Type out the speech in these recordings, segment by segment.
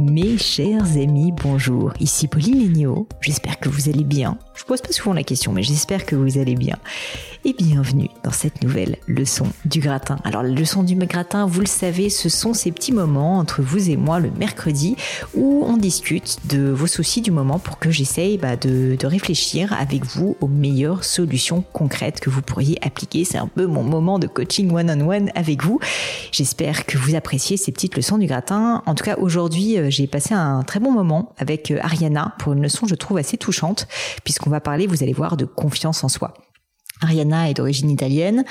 Mes chers amis, bonjour. Ici Pauline Legnaud. J'espère que vous allez bien. Je pose pas souvent la question, mais j'espère que vous allez bien et bienvenue dans cette nouvelle leçon du gratin. Alors la leçon du gratin, vous le savez, ce sont ces petits moments entre vous et moi le mercredi où on discute de vos soucis du moment pour que j'essaye bah, de, de, réfléchir avec vous aux meilleures solutions concrètes que vous pourriez appliquer. C'est un peu mon moment de coaching one-on-one avec vous. J'espère que vous appréciez ces petites leçons du gratin. En tout cas, aujourd'hui, euh, j'ai passé un très bon moment avec euh, Ariana pour une leçon, je trouve, assez touchante puisqu'on va parler, vous allez voir, de confiance en soi. Ariana est d'origine italienne,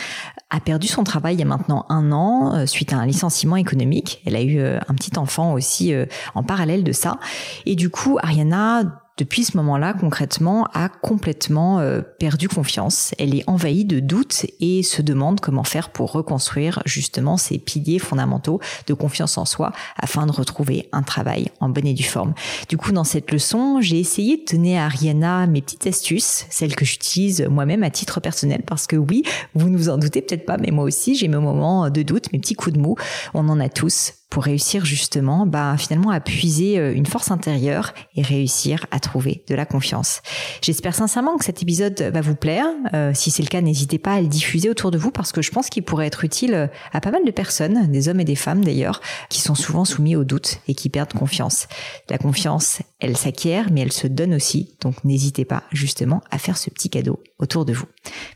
a perdu son travail il y a maintenant un an euh, suite à un licenciement économique. Elle a eu euh, un petit enfant aussi euh, en parallèle de ça. Et du coup, Ariana depuis ce moment-là, concrètement, a complètement euh, perdu confiance. Elle est envahie de doutes et se demande comment faire pour reconstruire justement ses piliers fondamentaux de confiance en soi afin de retrouver un travail en bonne et due forme. Du coup, dans cette leçon, j'ai essayé de donner à Ariana mes petites astuces, celles que j'utilise moi-même à titre personnel, parce que oui, vous ne vous en doutez peut-être pas, mais moi aussi, j'ai mes moments de doute, mes petits coups de mou. On en a tous pour réussir justement bah, finalement à puiser euh, une force intérieure et réussir à trouver de la confiance. J'espère sincèrement que cet épisode va vous plaire. Euh, si c'est le cas, n'hésitez pas à le diffuser autour de vous parce que je pense qu'il pourrait être utile euh, à pas mal de personnes, des hommes et des femmes d'ailleurs, qui sont souvent soumis au doute et qui perdent confiance. La confiance, elle s'acquiert, mais elle se donne aussi. Donc n'hésitez pas justement à faire ce petit cadeau autour de vous.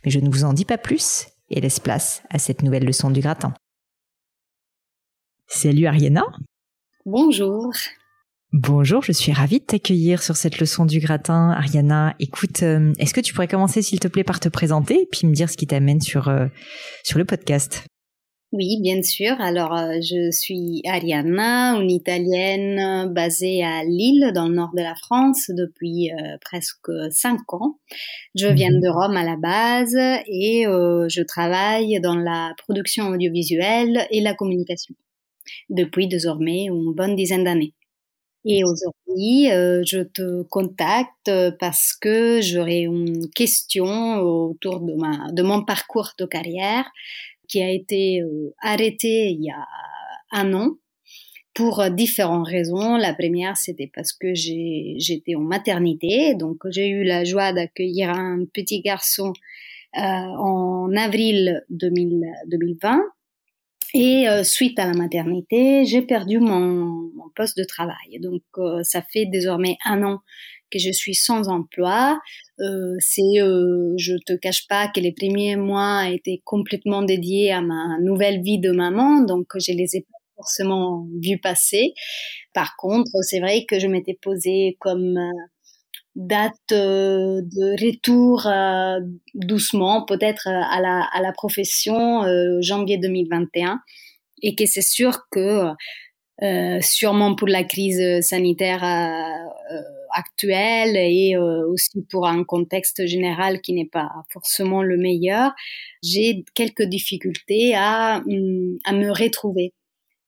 Mais je ne vous en dis pas plus et laisse place à cette nouvelle leçon du gratin. Salut Ariana. Bonjour. Bonjour, je suis ravie de t'accueillir sur cette leçon du gratin. Ariana, écoute, euh, est-ce que tu pourrais commencer s'il te plaît par te présenter et puis me dire ce qui t'amène sur, euh, sur le podcast? Oui, bien sûr. Alors, euh, je suis Ariana, une Italienne basée à Lille, dans le nord de la France, depuis presque cinq ans. Je viens mhm. de Rome à la base et je travaille dans la production audiovisuelle et la communication depuis désormais une bonne dizaine d'années. Et aujourd'hui, euh, je te contacte parce que j'aurais une question autour de, ma, de mon parcours de carrière qui a été euh, arrêté il y a un an pour différentes raisons. La première, c'était parce que j'étais en maternité, donc j'ai eu la joie d'accueillir un petit garçon euh, en avril 2020 et euh, suite à la maternité, j'ai perdu mon, mon, poste de travail. Donc euh, ça fait désormais un an que je suis sans emploi. Euh, c'est, euh, je te cache pas que les premiers mois étaient complètement dédiés à ma nouvelle vie de maman, donc je les ai pas forcément vus passer. Par contre, c'est vrai que je m'étais posée comme date euh, de retour euh, doucement peut-être euh, à la, à la profession janvier 2021 et que c'est sûr que sûrement pour la crise sanitaire actuelle et aussi pour un contexte général qui n'est pas forcément le meilleur, j'ai quelques difficultés à, hum, à me retrouver.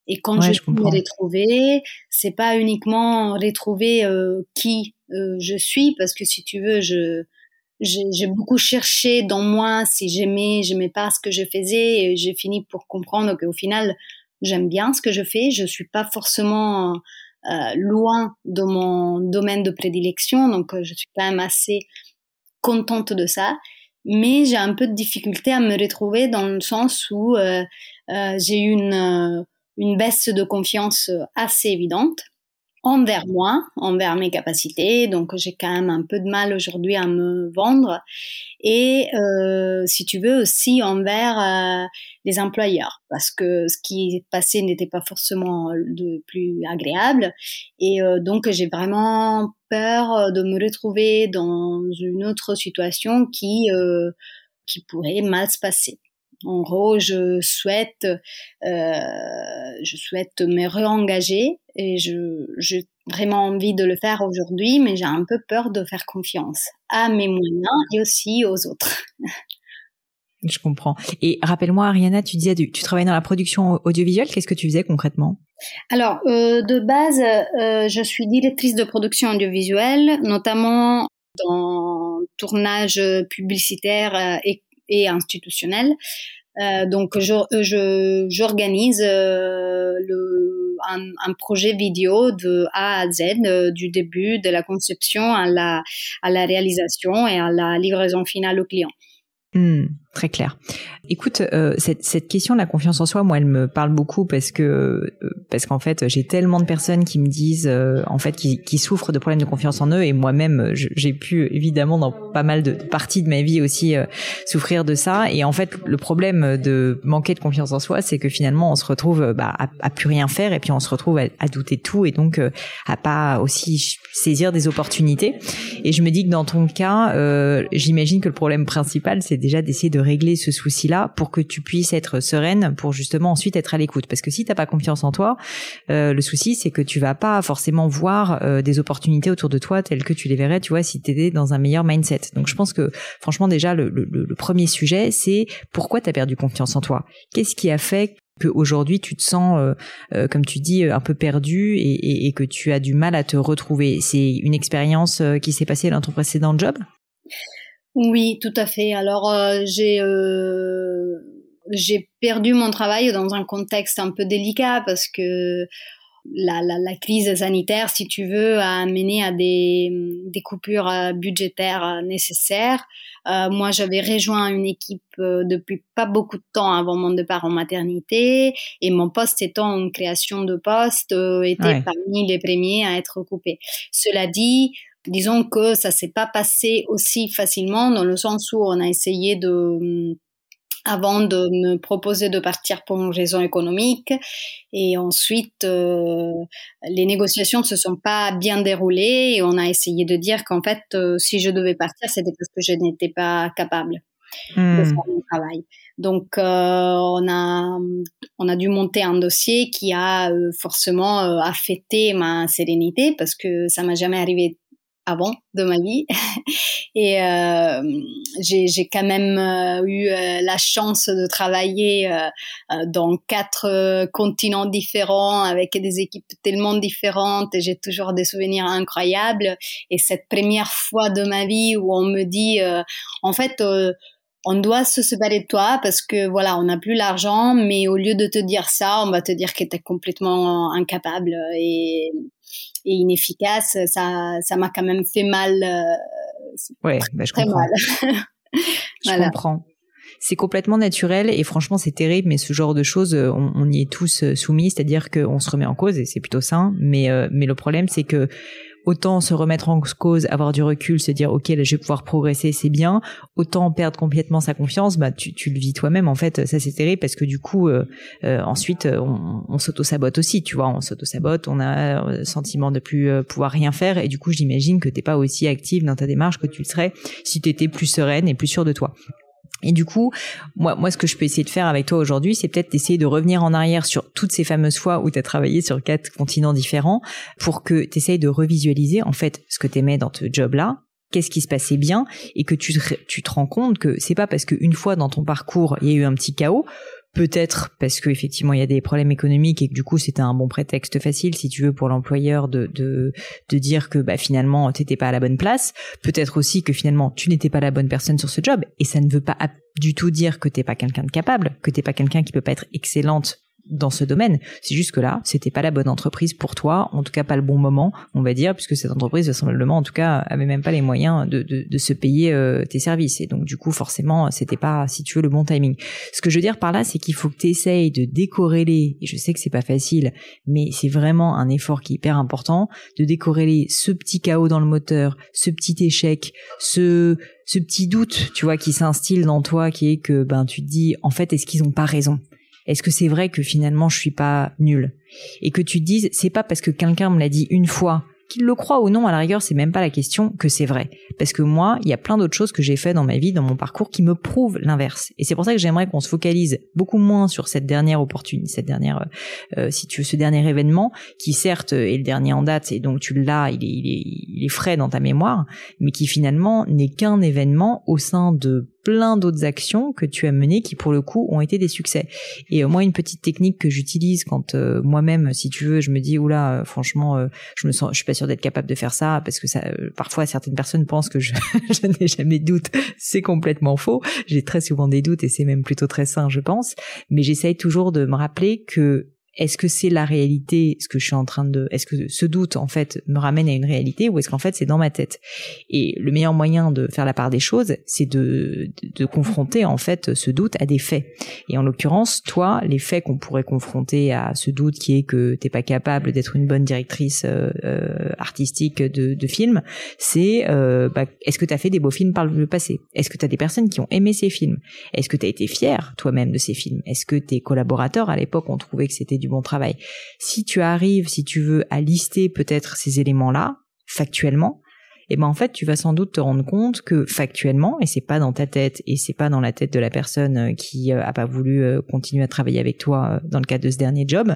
Et quand je, je me retrouver, c'est pas uniquement retrouver qui euh, je suis parce que si tu veux, je j'ai beaucoup cherché dans moi si j'aimais, j'aimais pas ce que je faisais et j'ai fini pour comprendre qu'au final, j'aime bien ce que je fais. Je suis pas forcément euh, loin de mon domaine de prédilection, donc euh, je suis quand même assez contente de ça. mais j'ai un peu de difficulté à me retrouver dans le sens où euh, euh, j'ai une, euh, une baisse de confiance assez évidente envers moi, envers mes capacités. Donc j'ai quand même un peu de mal aujourd'hui à me vendre. Et euh, si tu veux aussi envers euh, les employeurs, parce que ce qui passé n'était pas forcément de plus agréable. Et euh, donc j'ai vraiment peur de me retrouver dans une autre situation qui euh, qui pourrait mal se passer. En gros, je souhaite, euh, je souhaite me réengager et je, j'ai vraiment envie de le faire aujourd'hui, mais j'ai un peu peur de faire confiance à mes moyens et aussi aux autres. Je comprends. Et rappelle-moi, Ariana, tu disais, tu, tu travailles dans la production audiovisuelle. Qu'est-ce que tu faisais concrètement? Alors, euh, de base, euh, je suis directrice de production audiovisuelle, notamment dans tournage publicitaire et et institutionnel. Euh, donc, je, j'organise euh, le, un, un, projet vidéo de A à Z, euh, du début de la conception à la, à la réalisation et à la livraison finale au client. Hmm, très clair. Écoute, euh, cette, question de la confiance en soi, moi, elle me parle beaucoup parce que euh, parce qu'en fait, j'ai tellement de personnes qui me disent, euh, en fait, qui, souffrent de problèmes de confiance en eux, et moi-même, j'ai pu évidemment dans pas mal de, parties de ma vie aussi souffrir de ça. Et en fait, le problème de manquer de confiance en soi, c'est que finalement, on se retrouve bah, à, plus rien faire, et puis on se retrouve à, à douter de tout, et donc à pas aussi saisir des opportunités. Et je me dis que dans ton cas, j'imagine que le problème principal, c'est déjà d'essayer de régler ce souci-là pour que tu puisses être sereine pour justement ensuite être à l'écoute. Parce que si t'as pas confiance en toi, euh, le souci c'est que tu vas pas forcément voir euh, des opportunités autour de toi telles que tu les verrais, tu vois, si t'étais dans un meilleur mindset. Donc je pense que franchement déjà le, premier sujet c'est pourquoi t'as perdu confiance en toi? Qu'est-ce qui a fait qu'aujourd'hui tu te sens, euh, comme tu dis, un peu perdu et, et, que tu as du mal à te retrouver? C'est une expérience qui s'est passée dans ton précédent job? Oui, tout à fait. Alors euh, j'ai euh, j'ai perdu mon travail dans un contexte un peu délicat parce que la, la, la, crise sanitaire, si tu veux, a amené à des, des coupures euh, budgétaires euh, nécessaires. Euh, moi, j'avais rejoint une équipe depuis pas beaucoup de temps avant mon départ en maternité et mon poste étant une création de poste était parmi les premiers à être coupé. Cela dit, disons que ça s'est pas passé aussi facilement dans le sens où on a essayé de hum, avant de me proposer de partir pour une raison économique et ensuite euh, les négociations ne se sont pas bien déroulées et on a essayé de dire qu'en fait euh, si je devais partir c'était parce que je n'étais pas capable de hmm. faire mon travail. Donc euh, on a on a dû monter un dossier qui a forcément affecté ma sérénité parce que ça m'a jamais arrivé avant de ma vie. Et euh, j'ai quand même euh, eu euh, la chance de travailler euh, dans quatre continents différents avec des équipes tellement différentes j'ai toujours des souvenirs incroyables. Et cette première fois de ma vie où on me dit, en fait, on doit se séparer de toi parce que voilà, on n'a plus l'argent, mais au lieu de te dire ça, on va te dire que tu es complètement incapable et et inefficace, ça, ça m'a quand même fait mal. Euh, ouais, bah, je comprends. Mal. je comprends. C'est complètement naturel et franchement c'est terrible, mais ce genre de choses, euh, on, on y est tous euh, soumis, c'est-à-dire qu'on se remet en cause et c'est plutôt sain. Mais mais le problème c'est que autant se remettre en cause, avoir du recul, se dire ok là je vais pouvoir progresser, c'est bien. Autant perdre complètement sa confiance, bah tu, tu le vis toi-même en fait. Ça c'est terrible parce que du coup euh, euh, ensuite on, on s'auto sabote aussi, tu vois, on s'auto sabote, on a le sentiment de plus euh, pouvoir rien faire et du coup j'imagine que t'es pas aussi active dans ta démarche que tu le serais si tu étais plus sereine et plus sûre de toi. Et du coup, moi, moi, ce que je peux essayer de faire avec toi aujourd'hui, c'est peut-être d'essayer de revenir en arrière sur toutes ces fameuses fois où tu as travaillé sur quatre continents différents pour que tu de revisualiser, en fait, ce que tu aimais dans ce job-là, qu'est-ce qui se passait bien et que tu te, tu te rends compte que c'est pas parce qu'une fois dans ton parcours, il y a eu un petit chaos Peut-être parce que effectivement il y a des problèmes économiques et que du coup c'était un bon prétexte facile si tu veux pour l'employeur de, de de dire que bah finalement t'étais pas à la bonne place. Peut-être aussi que finalement tu n'étais pas la bonne personne sur ce job et ça ne veut pas du tout dire que t'es pas quelqu'un de capable, que t'es pas quelqu'un qui peut pas être excellente dans ce domaine. C'est juste que là, c'était pas la bonne entreprise pour toi, en tout cas pas le bon moment, on va dire, puisque cette entreprise, vraisemblablement, en tout cas, avait même pas les moyens de, de, de se payer euh, tes services. Et donc, du coup, forcément, c'était pas, si tu veux, le bon timing. Ce que je veux dire par là, c'est qu'il faut que tu essayes de décorréler, et je sais que c'est pas facile, mais c'est vraiment un effort qui est hyper important, de décorréler ce petit chaos dans le moteur, ce petit échec, ce, ce petit doute, tu vois, qui s'instille dans toi, qui est que, ben, tu te dis, en fait, est-ce qu'ils ont pas raison? Est-ce que c'est vrai que finalement je suis pas nul Et que tu te dises, c'est pas parce que quelqu'un me l'a dit une fois qu'il le croit ou non, à la rigueur, c'est même pas la question que c'est vrai. Parce que moi, il y a plein d'autres choses que j'ai fait dans ma vie, dans mon parcours, qui me prouvent l'inverse. Et c'est pour ça que j'aimerais qu'on se focalise beaucoup moins sur cette dernière opportunité, cette dernière, euh, si tu veux, ce dernier événement, qui certes est le dernier en date, et donc tu l'as, il est, il est, frais dans ta mémoire, mais qui finalement n'est qu'un événement au sein de plein d'autres actions que tu as menées qui pour le coup ont été des succès. Et euh, moi une petite technique que j'utilise quand euh, moi-même si tu veux je me dis oula euh, franchement je me sens je pas d'être capable de faire ça parce que ça parfois certaines personnes pensent que je, je n'ai jamais de doute, c'est complètement faux. J'ai très souvent des doutes et c'est même plutôt très sain je pense, mais j'essaye toujours de me rappeler que est-ce que c'est la réalité, ce que je suis en train de, est-ce que ce doute en fait me ramène à une réalité ou est-ce qu'en fait c'est dans ma tête? Et le meilleur moyen de faire la part des choses, c'est de, de, confronter en fait ce doute à des faits. Et en l'occurrence, toi, les faits qu'on pourrait confronter à ce doute qui est que t'es pas capable d'être une bonne directrice euh, euh artistique de, de film, c'est euh, bah, est-ce que tu as fait des beaux films par le passé? Est-ce que tu as des personnes qui ont aimé ces films? Est-ce que tu as été fier toi-même de ces films? Est-ce que tes collaborateurs à l'époque ont trouvé que c'était bon travail. Si tu arrives, si tu veux, à lister peut-être ces éléments-là, factuellement, eh ben en fait tu vas sans doute te rendre compte que factuellement et c'est pas dans ta tête et c'est pas dans la tête de la personne euh, qui euh, a pas voulu euh, continuer à travailler avec toi dans le cadre de ce dernier job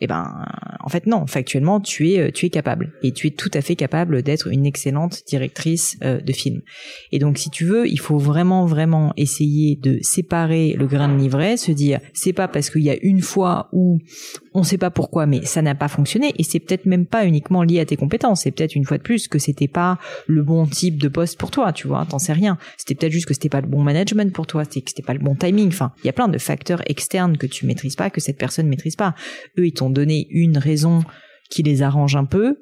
eh ben en fait non. Factuellement tu es tu es capable. Et tu es tout à fait capable d'être une excellente directrice de film. Et donc si tu veux il faut vraiment vraiment essayer de séparer le grain de livret se dire c'est pas parce qu'il y a une fois où on sait pas pourquoi, mais ça n'a pas fonctionné et c'est peut-être même pas uniquement lié à tes compétences. C'est peut-être une fois de plus que c'était pas le bon type de poste pour toi, tu vois. T'en sais rien. C'était peut-être juste que c'était pas le bon management pour toi, c'était que c'était pas le bon timing. Enfin, il y a plein de facteurs externes que tu maîtrises pas, que cette personne maîtrise pas. Eux, ils t'ont donné une raison qui les arrange un peu,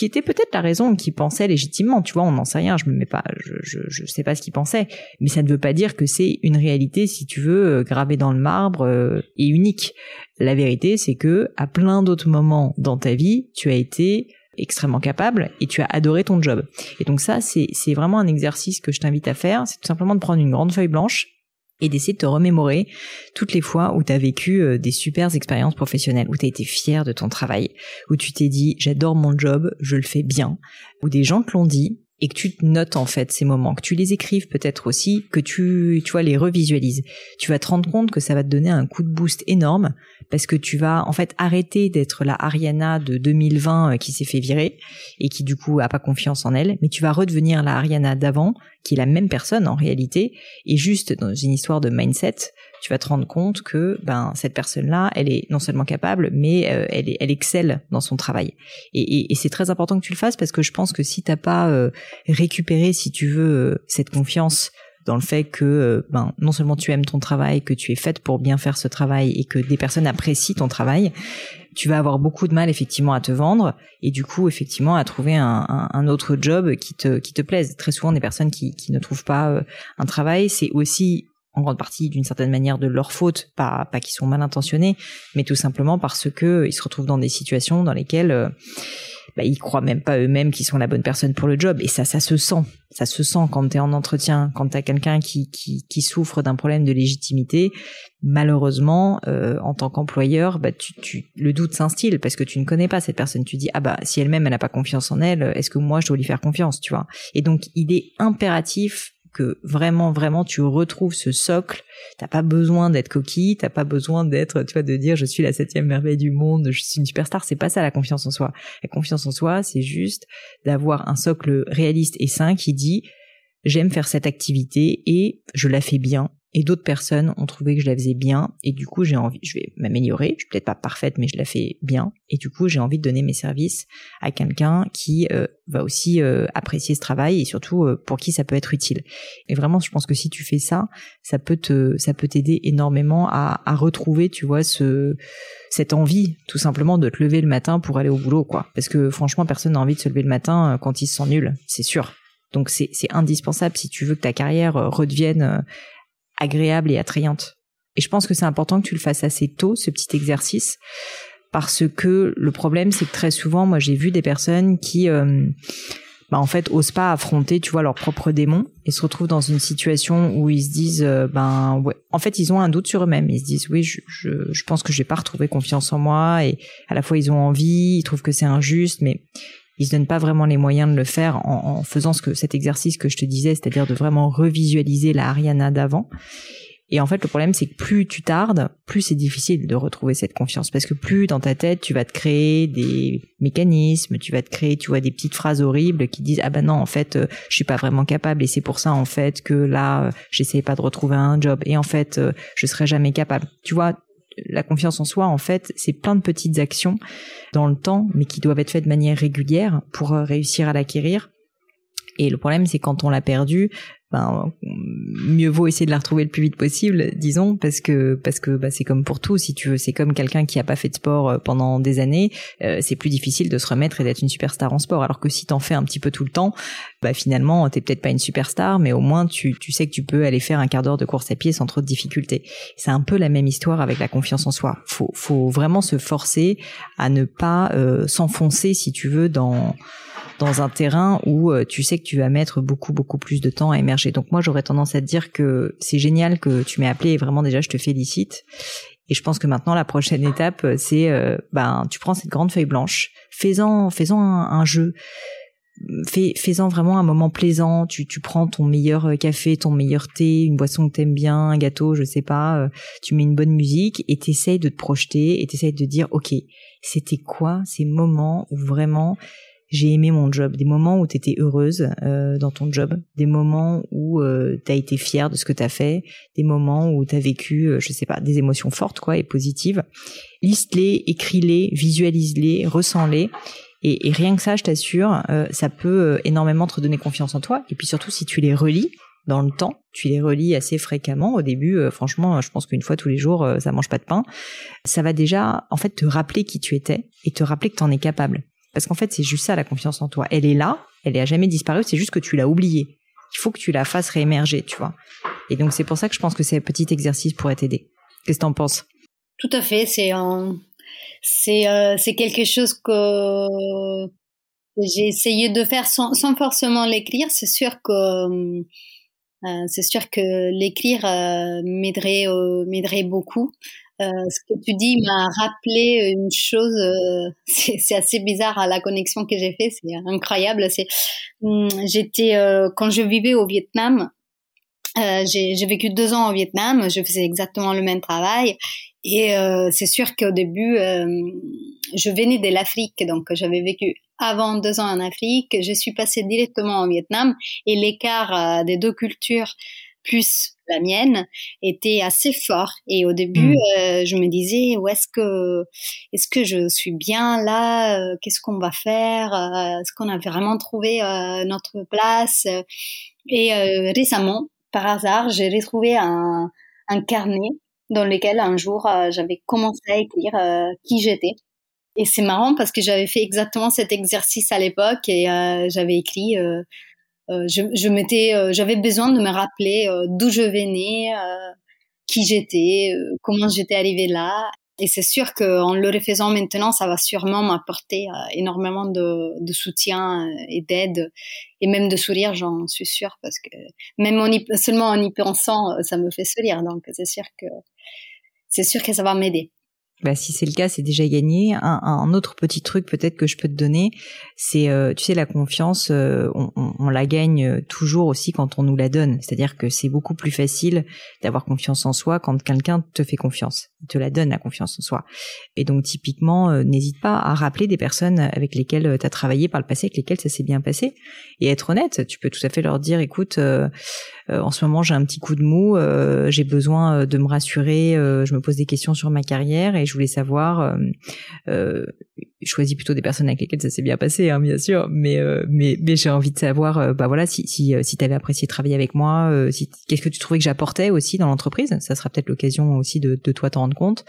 qui était peut-être la raison qu'ils pensaient légitimement. Tu vois, on n'en sait rien. Je me mets pas, je, je, sais pas ce qu'ils pensaient, mais ça ne veut pas dire que c'est une réalité, si tu veux, euh, gravée dans le marbre euh, et unique. La vérité, c'est que à plein d'autres moments dans ta vie, tu as été extrêmement capable et tu as adoré ton job. Et donc ça, c'est vraiment un exercice que je t'invite à faire. C'est tout simplement de prendre une grande feuille blanche et d'essayer de te remémorer toutes les fois où tu as vécu euh, des super expériences professionnelles, où tu as été fier de ton travail, où tu t'es dit j'adore mon job, je le fais bien, où des gens te l'ont dit et que tu te notes en fait ces moments, que tu les écrives peut-être aussi, que tu tu vois les revisualises. Tu vas te rendre compte que ça va te donner un coup de boost énorme parce que tu vas en fait arrêter d'être la Ariana de 2020 euh, qui s'est fait virer et qui du coup a pas confiance en elle, mais tu vas redevenir la Ariana d'avant qui est la même personne en réalité et juste dans une histoire de mindset, tu vas te rendre compte que ben cette personne-là, elle est non seulement capable, mais euh, elle, elle excelle dans son travail. Et, et, c'est très important que tu le fasses parce que je pense que si t'as pas euh, récupéré, si tu veux, euh, cette confiance dans le fait que ben non seulement tu aimes ton travail, que tu es faite pour bien faire ce travail et que des personnes apprécient ton travail, tu vas avoir beaucoup de mal effectivement à te vendre et du coup effectivement à trouver un, un, un autre job qui te qui te plaise. Très souvent des personnes qui qui ne trouvent pas un travail, c'est aussi en grande partie d'une certaine manière de leur faute, pas pas qu'ils sont mal intentionnés, mais tout simplement parce que ils se retrouvent dans des situations dans lesquelles euh, bah, ils croient même pas eux-mêmes qu'ils sont la bonne personne pour le job. Et ça ça se sent. Ça se sent quand tu es en entretien quand tu as quelqu'un qui, qui, qui souffre d'un problème de légitimité. Malheureusement euh, en tant qu'employeur bah tu, tu le doute s'instille parce que tu ne connais pas cette personne. Tu dis ah bah si elle-même elle n'a pas confiance en elle est-ce que moi je dois lui faire confiance tu vois? Et donc il est impératif que vraiment vraiment tu retrouves ce socle. T'as pas besoin d'être coquille t'as pas besoin d'être tu vois de dire je suis la septième merveille du monde je suis une superstar. C'est pas ça la confiance en soi. La confiance en soi c'est juste d'avoir un socle réaliste et sain qui dit j'aime faire cette activité et je la fais bien et d'autres personnes ont trouvé que je la faisais bien. Et du coup j'ai envie je vais m'améliorer. Je suis peut-être pas parfaite mais je la fais bien. Et du coup j'ai envie de donner mes services à quelqu'un qui euh, va aussi euh, apprécier ce travail et surtout euh, pour qui ça peut être utile. Et vraiment je pense que si tu fais ça ça peut te ça peut t'aider énormément à, à retrouver tu vois ce cette envie tout simplement de te lever le matin pour aller au boulot quoi. Parce que franchement personne n'a envie de se lever le matin quand il se sent nul. C'est sûr. Donc c'est indispensable si tu veux que ta carrière redevienne agréable et attrayante. Et je pense que c'est important que tu le fasses assez tôt, ce petit exercice, parce que le problème, c'est que très souvent, moi, j'ai vu des personnes qui, euh, bah, en fait, osent pas affronter, tu vois, leurs propres démons et se retrouvent dans une situation où ils se disent, euh, ben, ouais, en fait, ils ont un doute sur eux-mêmes. Ils se disent, oui, je, je, je pense que j'ai pas retrouvé confiance en moi et à la fois ils ont envie, ils trouvent que c'est injuste, mais ils se donnent pas vraiment les moyens de le faire en, en faisant ce que cet exercice que je te disais, c'est-à-dire de vraiment revisualiser la Ariana d'avant. Et en fait, le problème, c'est que plus tu tardes, plus c'est difficile de retrouver cette confiance. Parce que plus dans ta tête, tu vas te créer des mécanismes, tu vas te créer, tu vois, des petites phrases horribles qui disent, ah ben non, en fait, euh, je suis pas vraiment capable et c'est pour ça, en fait, que là, euh, j'essaie pas de retrouver un job et en fait, euh, je serai jamais capable. Tu vois, la confiance en soi, en fait, c'est plein de petites actions dans le temps, mais qui doivent être faites de manière régulière pour euh, réussir à l'acquérir. Et le problème, c'est quand on l'a perdu, ben, mieux vaut essayer de la retrouver le plus vite possible, disons, parce que parce que bah, c'est comme pour tout, si tu veux, c'est comme quelqu'un qui a pas fait de sport euh, pendant des années, euh, c'est plus difficile de se remettre et d'être une superstar en sport. Alors que si t'en fais un petit peu tout le temps, bah finalement t'es peut-être pas une superstar, mais au moins tu tu sais que tu peux aller faire un quart d'heure de course à pied sans trop de difficultés. C'est un peu la même histoire avec la confiance en soi. Faut faut vraiment se forcer à ne pas euh, s'enfoncer, si tu veux, dans dans un terrain où euh, tu sais que tu vas mettre beaucoup beaucoup plus de temps à émerger. Donc moi j'aurais tendance à te dire que c'est génial que tu m'aies appelé et vraiment déjà je te félicite. Et je pense que maintenant la prochaine étape c'est euh, ben tu prends cette grande feuille blanche, fais-en fais-en un, jeu. Fais, fais-en vraiment un moment plaisant. Tu, tu prends ton meilleur euh, café, ton meilleur thé, une boisson que t'aimes bien, un gâteau, je sais pas. tu mets une bonne musique et t'essayes de te projeter et t'essayes de dire, ok, c'était quoi ces moments où vraiment j'ai aimé mon job, des moments où tu étais heureuse euh, dans ton job, des moments où euh, tu as été fière de ce que tu as fait, des moments où tu as vécu, euh, je sais pas, des émotions fortes quoi et positives. Liste-les, écris-les, visualise-les, ressens-les. Et, rien que ça, je t'assure, euh, ça peut énormément te donner confiance en toi. Et puis surtout, si tu les relis dans le temps, tu les relis assez fréquemment. Au début, franchement, je pense qu'une fois tous les jours, ça mange pas de pain. Ça va déjà, en fait, te rappeler qui tu étais et te rappeler que tu en es capable. Parce qu'en fait, c'est juste ça la confiance en toi. Elle est là, elle est jamais disparue, c'est juste que tu l'as oubliée. Il faut que tu la fasses réémerger, tu vois. Et donc c'est pour ça que je pense que ces petits exercices pourraient t'aider. Qu'est-ce que t'en penses? Tout à fait, c'est euh, c'est quelque chose que j'ai essayé de faire sans, forcément l'écrire. C'est sûr que euh, que l'écrire euh, m'aiderait euh, m'aiderait beaucoup. Euh, ce que tu dis m'a rappelé une chose, euh, c'est assez bizarre à la connexion que j'ai fait, c'est incroyable. C'est, hum, j'étais euh, quand je vivais au Vietnam, j'ai vécu deux ans au Vietnam, je faisais exactement le même travail et c'est sûr qu'au début, je venais de l'Afrique, donc j'avais vécu avant deux ans en Afrique, je suis passée directement au Vietnam et l'écart des deux cultures plus la mienne était assez fort. Et au début hmm. euh, je me disais où est-ce que est-ce que je suis bien là euh, qu'est-ce qu'on va faire euh, est-ce qu'on a vraiment trouvé notre place et récemment par hasard j'ai retrouvé un, un carnet dans lequel un jour j'avais commencé à écrire qui j'étais. Et c'est marrant parce que j'avais fait exactement cet exercice à l'époque et j'avais écrit je, je m'étais, euh, j'avais besoin de me rappeler euh, d'où je venais, qui j'étais, comment j'étais arrivée là. Et c'est sûr qu'en le refaisant maintenant, ça va sûrement m'apporter énormément de, soutien et d'aide et même de sourire, j'en suis sûre, parce que même seulement en y pensant, ça me fait sourire. Donc c'est sûr que c'est sûr que ça va m'aider. Bah, si c'est le cas, c'est déjà gagné. Un, autre petit truc peut-être que je peux te donner, c'est, euh, tu sais, la confiance, euh, on, la gagne toujours aussi quand on nous la donne. C'est-à-dire que c'est beaucoup plus facile d'avoir confiance en soi quand quelqu'un te fait confiance, il te la donne la confiance en soi. Et donc typiquement, euh, n'hésite pas à rappeler des personnes avec lesquelles tu as travaillé par le passé, avec lesquelles ça s'est bien passé, et être honnête. Tu peux tout à fait leur dire, écoute, en ce moment j'ai un petit coup de mou, j'ai besoin de me rassurer, je me pose des questions sur ma carrière et je voulais savoir, euh, euh, choisis plutôt des personnes avec lesquelles ça s'est bien passé, hein, bien sûr, mais euh, mais mais j'ai envie de savoir, euh, bah voilà, si si si t'avais apprécié travailler avec moi, si qu'est-ce que tu trouvais que j'apportais aussi dans l'entreprise, ça sera peut-être l'occasion aussi de de toi t'en rendre compte.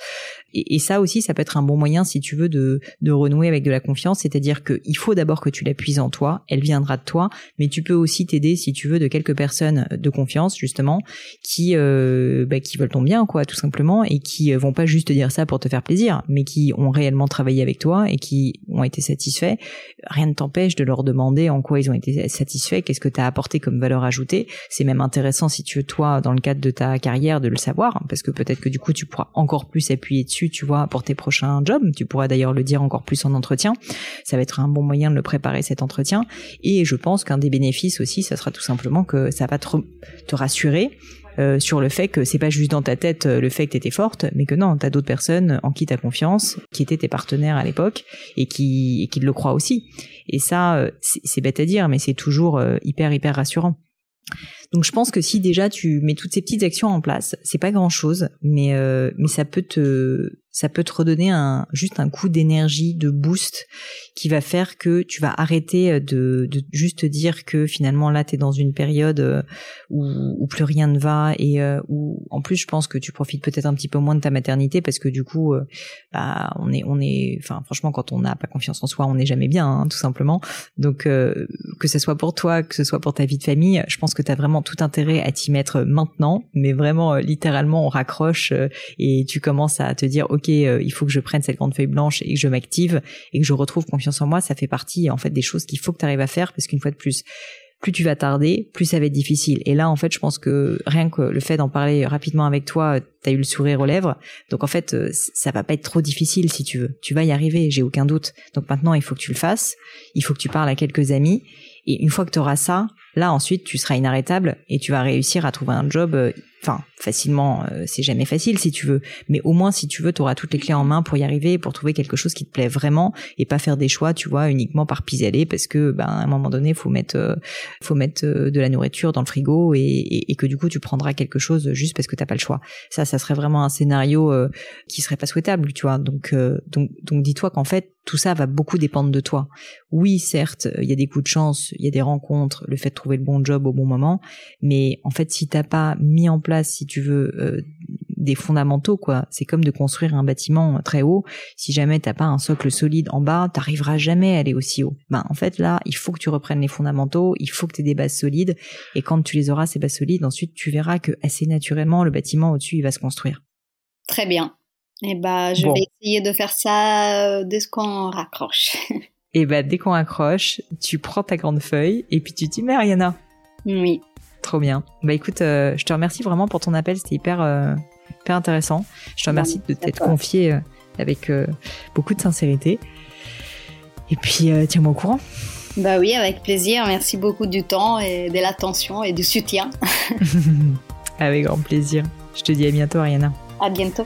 Et, ça aussi, ça peut être un bon moyen si tu veux de de renouer avec de la confiance, c'est-à-dire que il faut d'abord que tu l'appuies en toi, elle viendra de toi, mais tu peux aussi t'aider si tu veux de quelques personnes de confiance justement qui bah, qui veulent ton bien quoi, tout simplement, et qui vont pas juste te dire ça pour te faire plaisir, mais qui ont réellement travaillé avec toi et qui ont été satisfaits, rien ne t'empêche de leur demander en quoi ils ont été satisfaits, qu'est-ce que tu as apporté comme valeur ajoutée. C'est même intéressant si tu veux toi dans le cadre de ta carrière de le savoir parce que peut-être que du coup tu pourras encore plus appuyer dessus, tu vois, pour tes prochains jobs. Tu pourras d'ailleurs le dire encore plus en entretien. Ça va être un bon moyen de le préparer cet entretien et je pense qu'un des bénéfices aussi, ça sera tout simplement que ça va te, te rassurer euh, sur le fait que c'est pas juste dans ta tête euh, le fait que t'étais forte, mais que non, t'as d'autres personnes en qui t'as confiance, qui étaient tes partenaires à l'époque et qui, et qui le croient aussi. Et ça, euh, c'est bête à dire, mais c'est toujours hyper hyper rassurant. Donc je pense que si déjà tu mets toutes ces petites actions en place, c'est pas grand chose, mais mais ça peut te ça peut te redonner un juste un coup d'énergie, de boost qui va faire que tu vas arrêter de, de juste dire que finalement là tu es dans une période euh, où, où, plus rien ne va et euh, où en plus je pense que tu profites peut-être un petit peu moins de ta maternité parce que du coup euh, bah on est on est enfin franchement quand on n'a pas confiance en soi on n'est jamais bien hein, tout simplement. Donc que ce soit pour toi que ce soit pour ta vie de famille je pense que tu as vraiment tout intérêt à t'y mettre maintenant mais vraiment littéralement on raccroche et tu commences à te dire ok il faut que je prenne cette grande feuille blanche et que je m'active et que je retrouve confiance en moi, ça fait partie en fait des choses qu'il faut que tu arrives à faire parce qu'une fois de plus, plus tu vas tarder, plus ça va être difficile. Et là, en fait, je pense que rien que le fait d'en parler rapidement avec toi, t'as eu le sourire aux lèvres. Donc en fait, euh, ça va pas être trop difficile si tu veux. Tu vas y arriver, j'ai aucun doute. Donc maintenant, il faut que tu le fasses. Il faut que tu parles à quelques amis. Et une fois que tu auras ça, là ensuite, tu seras inarrêtable et tu vas réussir à trouver un job euh, enfin facilement euh, c'est jamais facile si tu veux. Mais au moins si tu veux tu auras toutes les clés en main pour y arriver pour trouver quelque chose qui te plaît vraiment et pas faire des choix tu vois uniquement par pis-aller parce que ben à un moment donné faut mettre euh, faut mettre euh, de la nourriture dans le frigo et, et, que du coup tu prendras quelque chose juste parce que t'as pas le choix. Ça ça serait vraiment un scénario qui serait pas souhaitable tu vois. Donc donc donc dis-toi qu'en fait tout ça va beaucoup dépendre de toi. Oui, certes, il y a des coups de chance, il y a des rencontres, le fait trouver le bon job au bon moment, mais en fait, si t'as pas mis en place si tu veux, euh, des fondamentaux, quoi. C'est comme de construire un bâtiment très haut. Si jamais t'as pas un socle solide en bas, t'arriveras jamais à aller aussi haut. Ben, en fait, là, il faut que tu reprennes les fondamentaux, il faut que tu aies des bases solides, et quand tu les auras, ces bases solides, ensuite, tu verras que assez naturellement, le bâtiment au-dessus, il va se construire. Très bien. Et eh ben, je vais essayer de faire ça euh, dès qu'on raccroche. Et eh ben, dès qu'on accroche, tu prends ta grande feuille, et puis tu dis, mais Ariana. Oui. Trop bien. Bah écoute, euh, je te remercie vraiment pour ton appel, c'était hyper, euh, hyper intéressant. Je te remercie de t'être confié euh, avec beaucoup de sincérité. Et puis, tiens-moi au courant. Bah oui, avec plaisir. Merci beaucoup du temps et de l'attention et du soutien. avec grand plaisir. Je te dis à bientôt, Ariana. À bientôt.